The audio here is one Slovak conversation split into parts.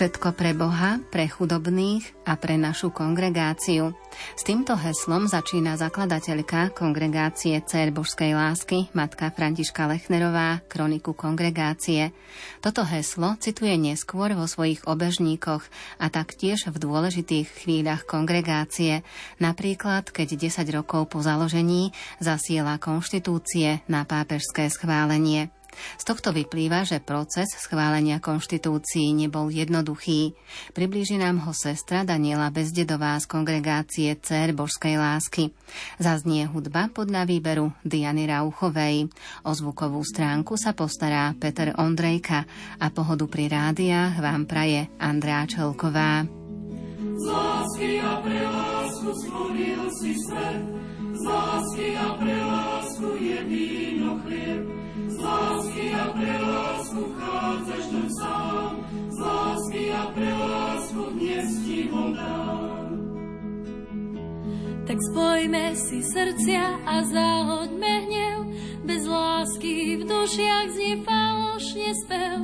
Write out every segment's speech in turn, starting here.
Všetko pre Boha, pre chudobných a pre našu kongregáciu. S týmto heslom začína zakladateľka kongregácie Cér Božskej lásky, matka Františka Lechnerová, kroniku kongregácie. Toto heslo cituje neskôr vo svojich obežníkoch a taktiež v dôležitých chvíľach kongregácie, napríklad keď 10 rokov po založení zasiela konštitúcie na pápežské schválenie. Z tohto vyplýva, že proces schválenia konštitúcií nebol jednoduchý. Priblíži nám ho sestra Daniela Bezdedová z kongregácie Cér Božskej lásky. Zaznie hudba podľa výberu Diany Rauchovej. O zvukovú stránku sa postará Peter Ondrejka a pohodu pri rádiách vám praje Andrá Čelková. Z lásky a pre lásku stvoril si svet, z lásky a pre lásku je víno chlieb Tak spojme si srdcia a zahoďme hnev, bez lásky v dušiach znie falošne spev.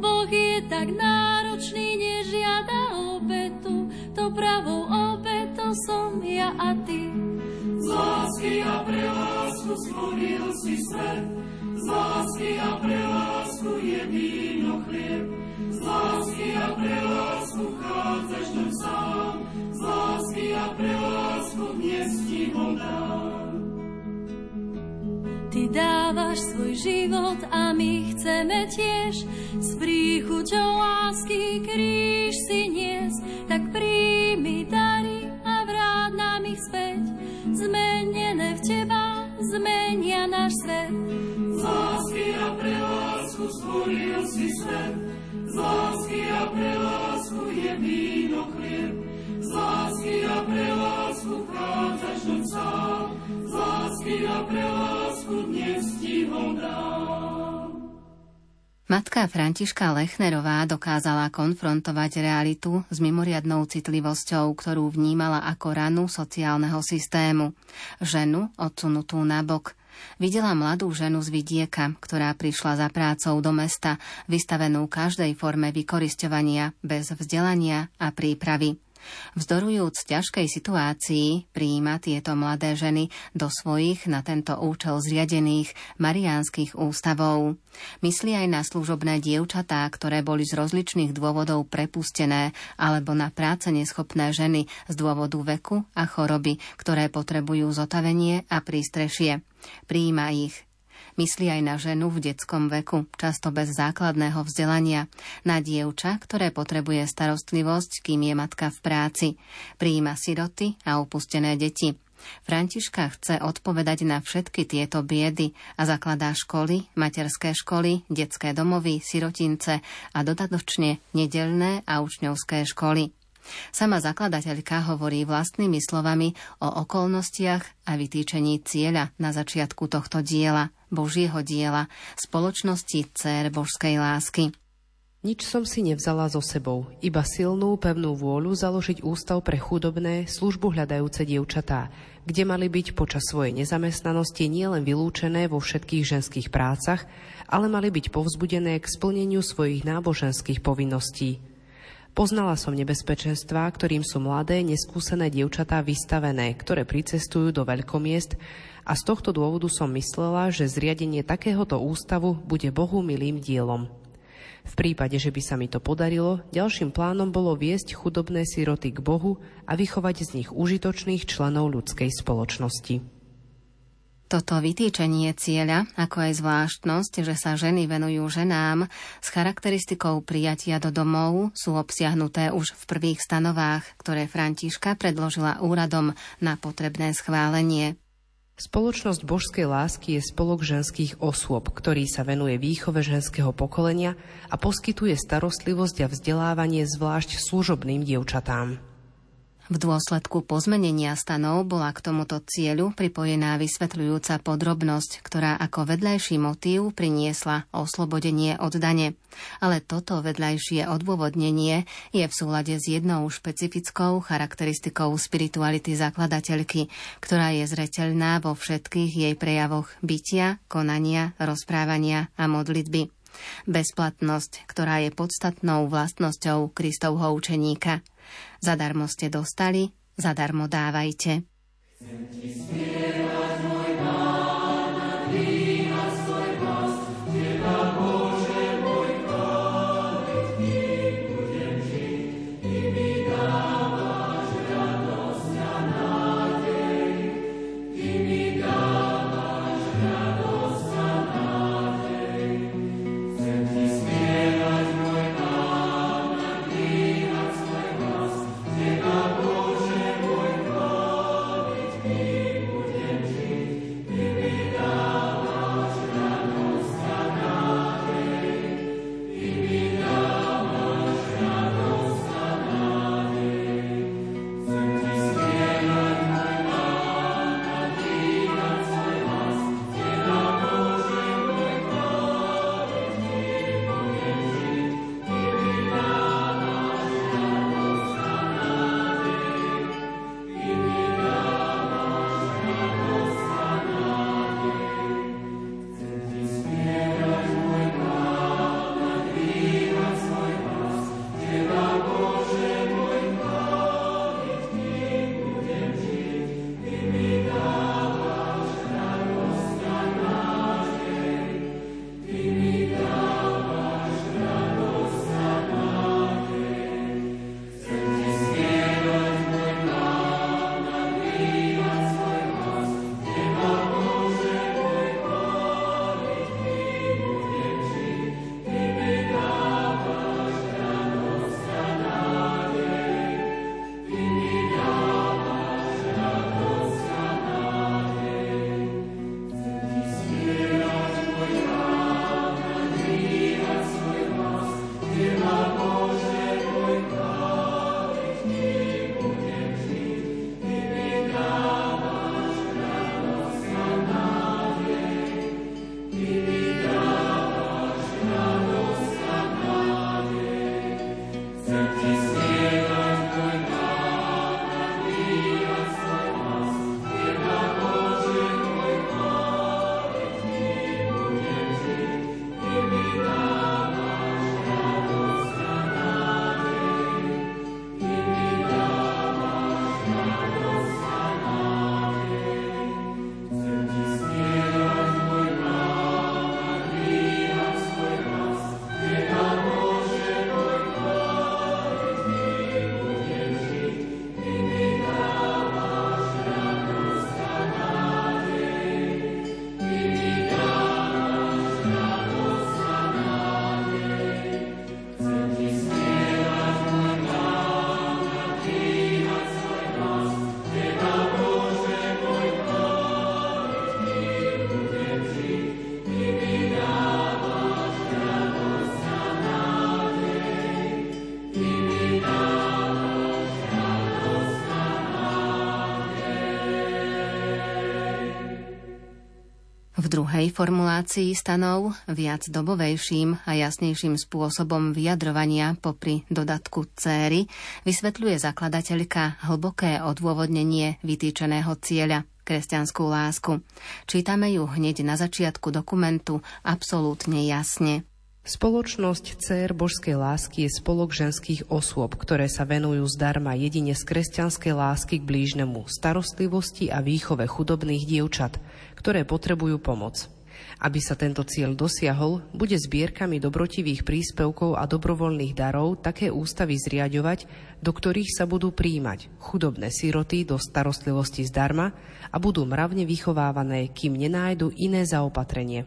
Boh je tak náročný, nežiada obetu, to pravou obetou som ja a ty. Z a pre lásku si svet, z a pre je víno chlieb. Z a pre lásku sám. Z a pre lásku. Ty dávaš svoj život a my chceme tiež s príchuťou lásky kríž si nies. Tak príjmi zmenia náš svet lásky a pre lásku stvoril si svet. Z lásky a pre lásku je víno chlieb. Z lásky a pre lásku chádzaš tam sám. Z lásky a pre lásku dnes ti ho dám. Matka Františka Lechnerová dokázala konfrontovať realitu s mimoriadnou citlivosťou, ktorú vnímala ako ranu sociálneho systému. Ženu odsunutú nabok – Videla mladú ženu z vidieka, ktorá prišla za prácou do mesta, vystavenú každej forme vykorisťovania, bez vzdelania a prípravy. Vzdorujúc ťažkej situácii, prijíma tieto mladé ženy do svojich na tento účel zriadených mariánskych ústavov. Myslí aj na služobné dievčatá, ktoré boli z rozličných dôvodov prepustené, alebo na práce neschopné ženy z dôvodu veku a choroby, ktoré potrebujú zotavenie a prístrešie. Prijíma ich. Myslí aj na ženu v detskom veku, často bez základného vzdelania, na dievča, ktoré potrebuje starostlivosť, kým je matka v práci. Prijíma siroty a opustené deti. Františka chce odpovedať na všetky tieto biedy a zakladá školy, materské školy, detské domovy, sirotince a dodatočne nedelné a učňovské školy. Sama zakladateľka hovorí vlastnými slovami o okolnostiach a vytýčení cieľa na začiatku tohto diela, Božieho diela, spoločnosti Cér Božskej lásky. Nič som si nevzala so sebou, iba silnú, pevnú vôľu založiť ústav pre chudobné, službu hľadajúce dievčatá, kde mali byť počas svojej nezamestnanosti nielen vylúčené vo všetkých ženských prácach, ale mali byť povzbudené k splneniu svojich náboženských povinností, Poznala som nebezpečenstvá, ktorým sú mladé, neskúsené dievčatá vystavené, ktoré pricestujú do veľkomiest a z tohto dôvodu som myslela, že zriadenie takéhoto ústavu bude Bohu milým dielom. V prípade, že by sa mi to podarilo, ďalším plánom bolo viesť chudobné siroty k Bohu a vychovať z nich užitočných členov ľudskej spoločnosti. Toto vytýčenie cieľa, ako aj zvláštnosť, že sa ženy venujú ženám, s charakteristikou prijatia do domov sú obsiahnuté už v prvých stanovách, ktoré Františka predložila úradom na potrebné schválenie. Spoločnosť božskej lásky je spolok ženských osôb, ktorý sa venuje výchove ženského pokolenia a poskytuje starostlivosť a vzdelávanie zvlášť služobným dievčatám. V dôsledku pozmenenia stanov bola k tomuto cieľu pripojená vysvetľujúca podrobnosť, ktorá ako vedľajší motív priniesla oslobodenie od dane. Ale toto vedľajšie odôvodnenie je v súlade s jednou špecifickou charakteristikou spirituality zakladateľky, ktorá je zreteľná vo všetkých jej prejavoch bytia, konania, rozprávania a modlitby. Bezplatnosť, ktorá je podstatnou vlastnosťou Kristovho učeníka. Zadarmo ste dostali, zadarmo dávajte. Chcem Jesus. Druhej formulácii stanov, viac dobovejším a jasnejším spôsobom vyjadrovania popri dodatku céry, vysvetľuje zakladateľka hlboké odôvodnenie vytýčeného cieľa kresťanskú lásku. Čítame ju hneď na začiatku dokumentu absolútne jasne. Spoločnosť Cér božskej lásky je spolok ženských osôb, ktoré sa venujú zdarma jedine z kresťanskej lásky k blížnemu, starostlivosti a výchove chudobných dievčat – ktoré potrebujú pomoc. Aby sa tento cieľ dosiahol, bude zbierkami dobrotivých príspevkov a dobrovoľných darov také ústavy zriadovať, do ktorých sa budú príjmať chudobné siroty do starostlivosti zdarma a budú mravne vychovávané, kým nenájdu iné zaopatrenie.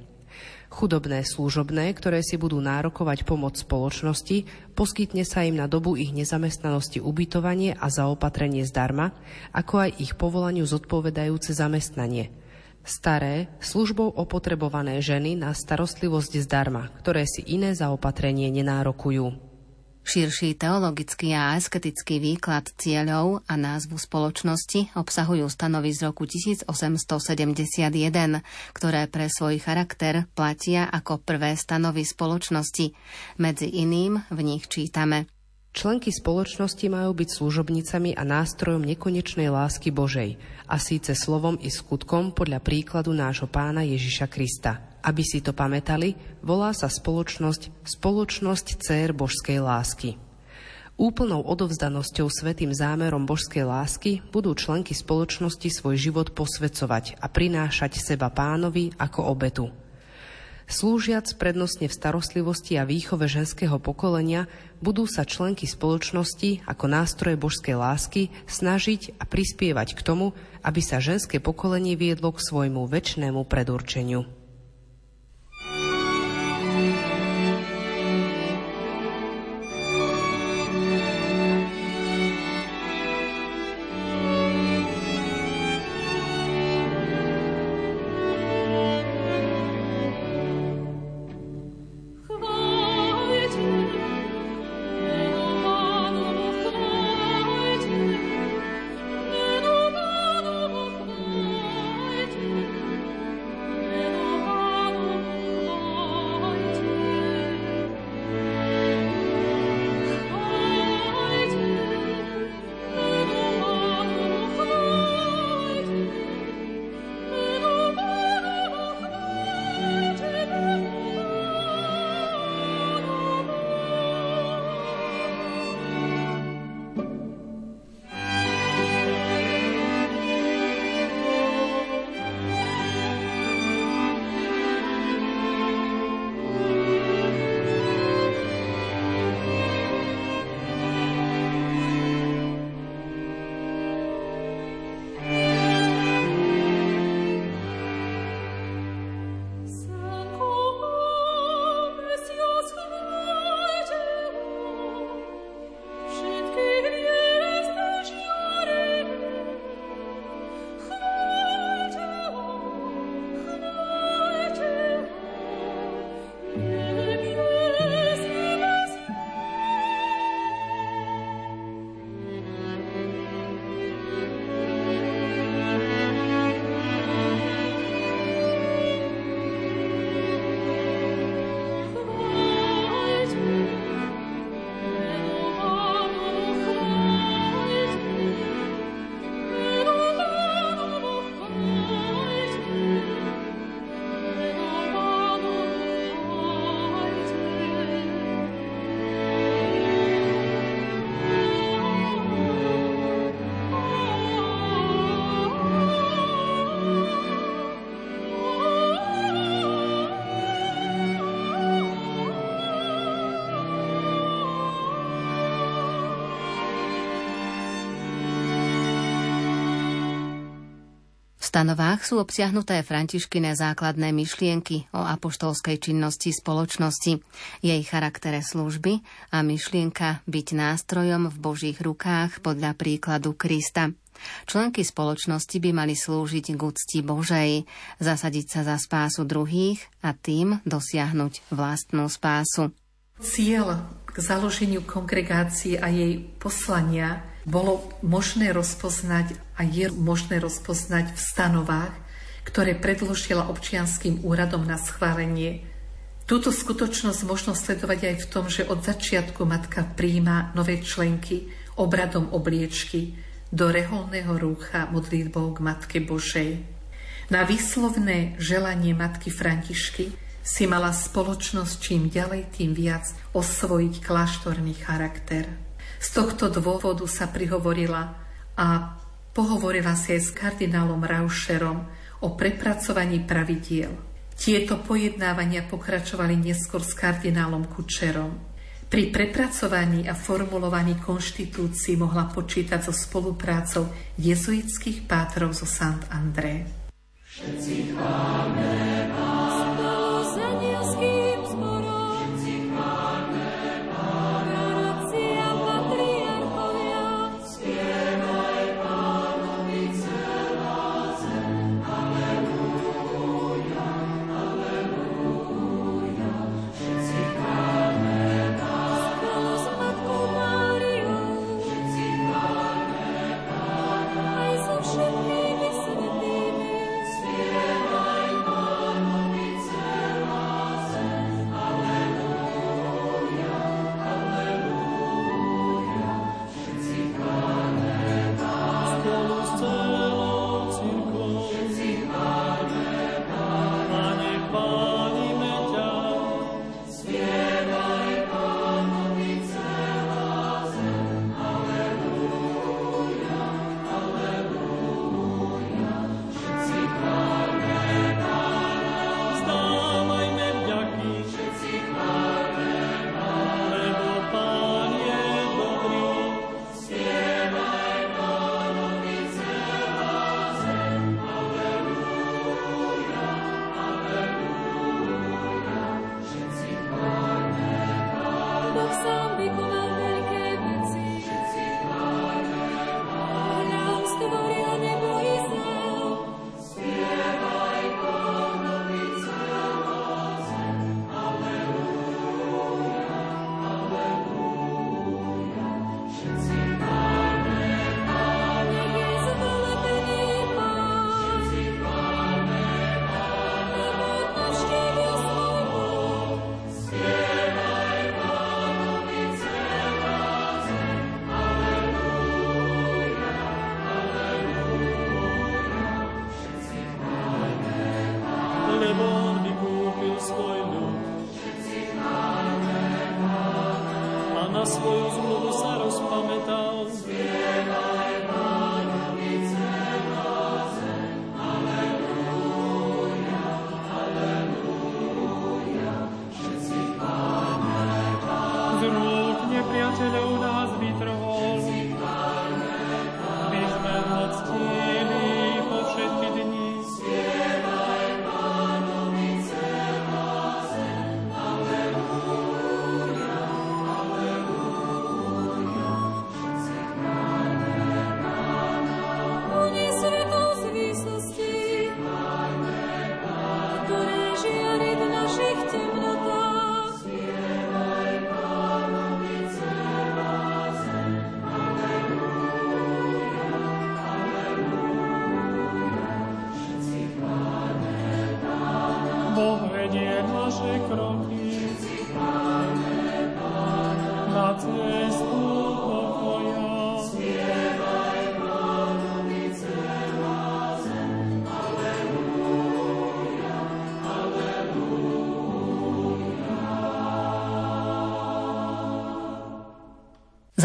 Chudobné služobné, ktoré si budú nárokovať pomoc spoločnosti, poskytne sa im na dobu ich nezamestnanosti ubytovanie a zaopatrenie zdarma, ako aj ich povolaniu zodpovedajúce zamestnanie – staré, službou opotrebované ženy na starostlivosť zdarma, ktoré si iné zaopatrenie nenárokujú. Širší teologický a asketický výklad cieľov a názvu spoločnosti obsahujú stanovy z roku 1871, ktoré pre svoj charakter platia ako prvé stanovy spoločnosti. Medzi iným v nich čítame – Členky spoločnosti majú byť služobnicami a nástrojom nekonečnej lásky Božej, a síce slovom i skutkom podľa príkladu nášho pána Ježiša Krista. Aby si to pamätali, volá sa spoločnosť Spoločnosť Cér Božskej lásky. Úplnou odovzdanosťou svetým zámerom božskej lásky budú členky spoločnosti svoj život posvedcovať a prinášať seba pánovi ako obetu. Slúžiac prednostne v starostlivosti a výchove ženského pokolenia, budú sa členky spoločnosti ako nástroje božskej lásky snažiť a prispievať k tomu, aby sa ženské pokolenie viedlo k svojmu väčšnému predurčeniu. Stanovách sú obsiahnuté františkine základné myšlienky o apoštolskej činnosti spoločnosti, jej charaktere služby a myšlienka byť nástrojom v Božích rukách podľa príkladu Krista. Členky spoločnosti by mali slúžiť k úcti Božej, zasadiť sa za spásu druhých a tým dosiahnuť vlastnú spásu. Cieľ k založeniu kongregácie a jej poslania bolo možné rozpoznať a je možné rozpoznať v stanovách, ktoré predložila občianským úradom na schválenie. Túto skutočnosť možno sledovať aj v tom, že od začiatku matka príjma nové členky obradom obliečky do reholného rúcha modlitbou k Matke Božej. Na výslovné želanie matky Františky si mala spoločnosť čím ďalej, tým viac osvojiť kláštorný charakter. Z tohto dôvodu sa prihovorila a pohovorila si aj s kardinálom Rauscherom o prepracovaní pravidiel. Tieto pojednávania pokračovali neskôr s kardinálom Kučerom. Pri prepracovaní a formulovaní konštitúcií mohla počítať so spoluprácou jezuitských pátrov zo Sant André. Všetci chváme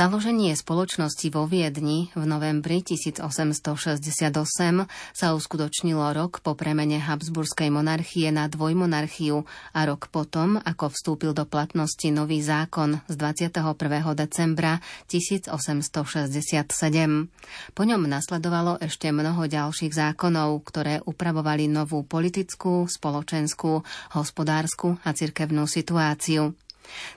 Založenie spoločnosti vo Viedni v novembri 1868 sa uskutočnilo rok po premene Habsburskej monarchie na dvojmonarchiu a rok potom, ako vstúpil do platnosti nový zákon z 21. decembra 1867. Po ňom nasledovalo ešte mnoho ďalších zákonov, ktoré upravovali novú politickú, spoločenskú, hospodárskú a cirkevnú situáciu.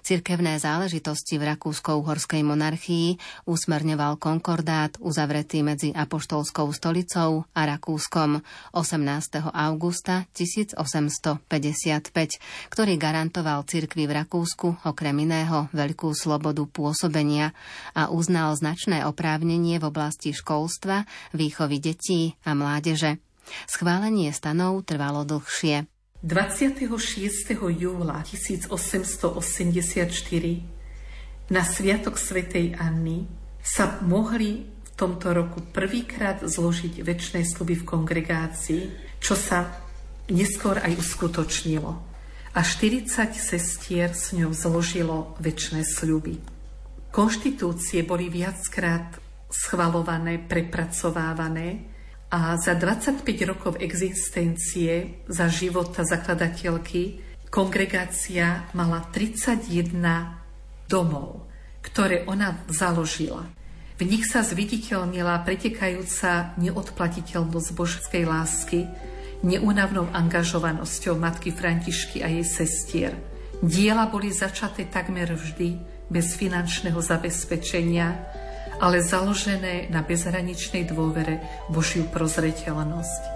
Cirkevné záležitosti v Rakúsko-Uhorskej monarchii usmerňoval konkordát uzavretý medzi Apoštolskou stolicou a Rakúskom 18. augusta 1855, ktorý garantoval cirkvi v Rakúsku okrem iného veľkú slobodu pôsobenia a uznal značné oprávnenie v oblasti školstva, výchovy detí a mládeže. Schválenie stanov trvalo dlhšie. 26. júla 1884 na Sviatok svätej Anny sa mohli v tomto roku prvýkrát zložiť väčšie sluby v kongregácii, čo sa neskôr aj uskutočnilo. A 40 sestier s ňou zložilo väčšie sľuby. Konštitúcie boli viackrát schvalované, prepracovávané, a za 25 rokov existencie za života zakladateľky kongregácia mala 31 domov, ktoré ona založila. V nich sa zviditeľnila pretekajúca neodplatiteľnosť božskej lásky, neúnavnou angažovanosťou matky Františky a jej sestier. Diela boli začaté takmer vždy bez finančného zabezpečenia, ale založené na bezhraničnej dôvere Božiu prozreteľnosť.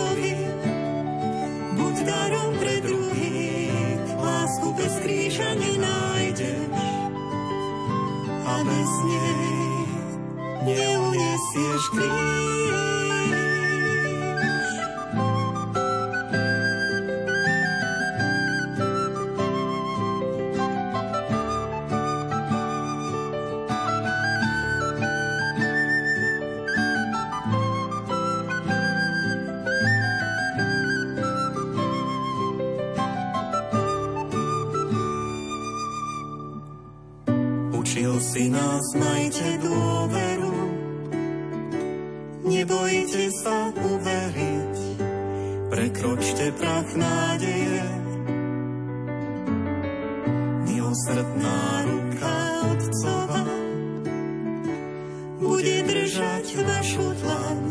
neuniesieš kríž. Bude držať vašu dlan,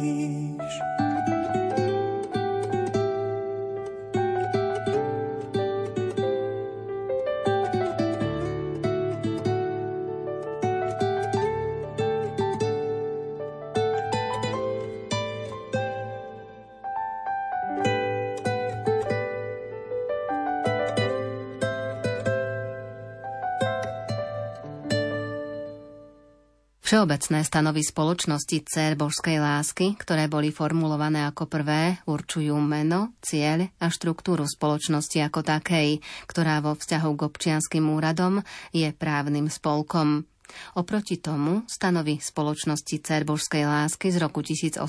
Všeobecné stanovy spoločnosti Cér božskej lásky, ktoré boli formulované ako prvé, určujú meno, cieľ a štruktúru spoločnosti ako takej, ktorá vo vzťahu k občianským úradom je právnym spolkom. Oproti tomu stanovy spoločnosti Cér božskej lásky z roku 1871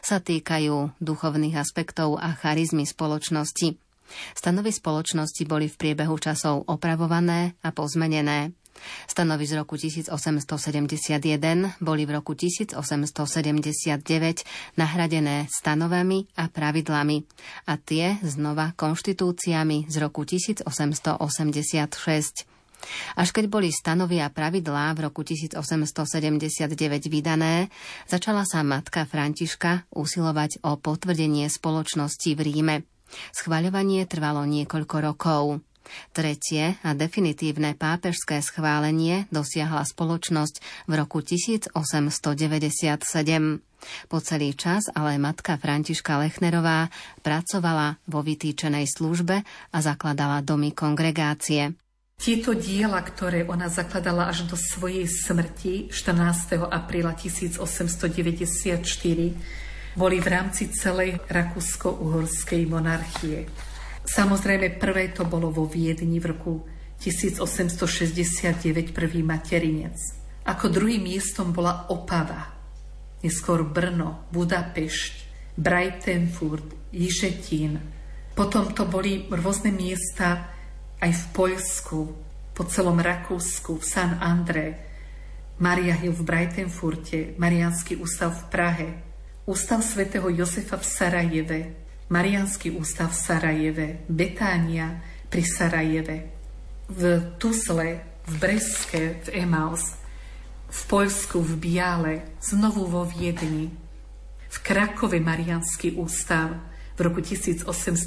sa týkajú duchovných aspektov a charizmy spoločnosti. Stanovy spoločnosti boli v priebehu časov opravované a pozmenené. Stanovy z roku 1871 boli v roku 1879 nahradené stanovami a pravidlami a tie znova konštitúciami z roku 1886. Až keď boli stanovy a pravidlá v roku 1879 vydané, začala sa matka Františka usilovať o potvrdenie spoločnosti v Ríme. Schvaľovanie trvalo niekoľko rokov. Tretie a definitívne pápežské schválenie dosiahla spoločnosť v roku 1897. Po celý čas ale matka Františka Lechnerová pracovala vo vytýčenej službe a zakladala domy kongregácie. Tieto diela, ktoré ona zakladala až do svojej smrti 14. apríla 1894, boli v rámci celej rakúsko-uhorskej monarchie. Samozrejme, prvé to bolo vo Viedni v roku 1869, prvý materinec. Ako druhým miestom bola Opava, neskôr Brno, Budapešť, Breitenfurt, Jižetín. Potom to boli rôzne miesta aj v Poľsku, po celom Rakúsku, v San André, Maria Hill v Breitenfurte, Mariánsky ústav v Prahe, Ústav svätého Jozefa v Sarajeve, Mariánsky ústav v Sarajeve, Betánia pri Sarajeve, v Tuzle, v Breske, v Emaus, v Poľsku, v Biale, znovu vo Viedni, v Krakove Mariánsky ústav v roku 1886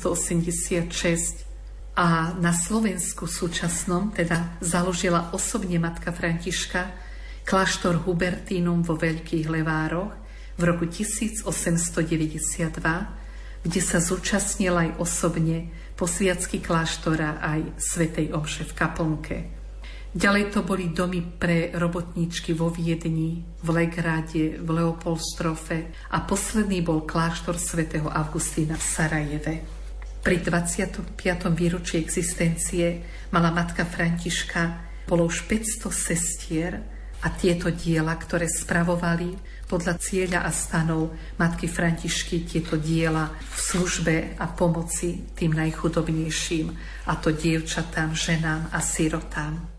a na Slovensku súčasnom teda založila osobne matka Františka kláštor Hubertínum vo Veľkých Levároch v roku 1892 kde sa zúčastnil aj osobne posviacky kláštora aj Svetej Omše v Kaplnke. Ďalej to boli domy pre robotníčky vo Viedni, v Legrade, v Leopolstrofe a posledný bol kláštor svätého Augustína v Sarajeve. Pri 25. výročí existencie mala matka Františka bolo už 500 sestier a tieto diela, ktoré spravovali, podľa cieľa a stanov matky Františky tieto diela v službe a pomoci tým najchudobnejším, a to dievčatám, ženám a sirotám.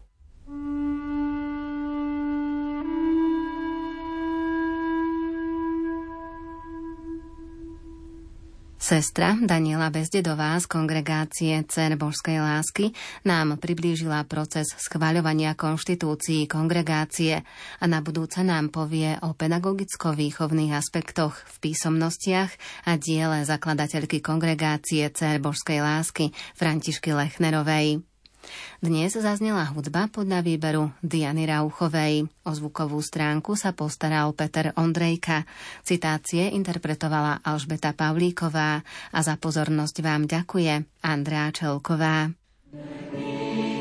Sestra Daniela Bezdedová z kongregácie Cer Božskej lásky nám priblížila proces schváľovania konštitúcií kongregácie a na budúce nám povie o pedagogicko-výchovných aspektoch v písomnostiach a diele zakladateľky kongregácie Cer Božskej lásky Františky Lechnerovej. Dnes zaznela hudba podľa výberu Diany Rauchovej. O zvukovú stránku sa postaral Peter Ondrejka. Citácie interpretovala Alžbeta Pavlíková a za pozornosť vám ďakuje Andrea Čelková. Thank you.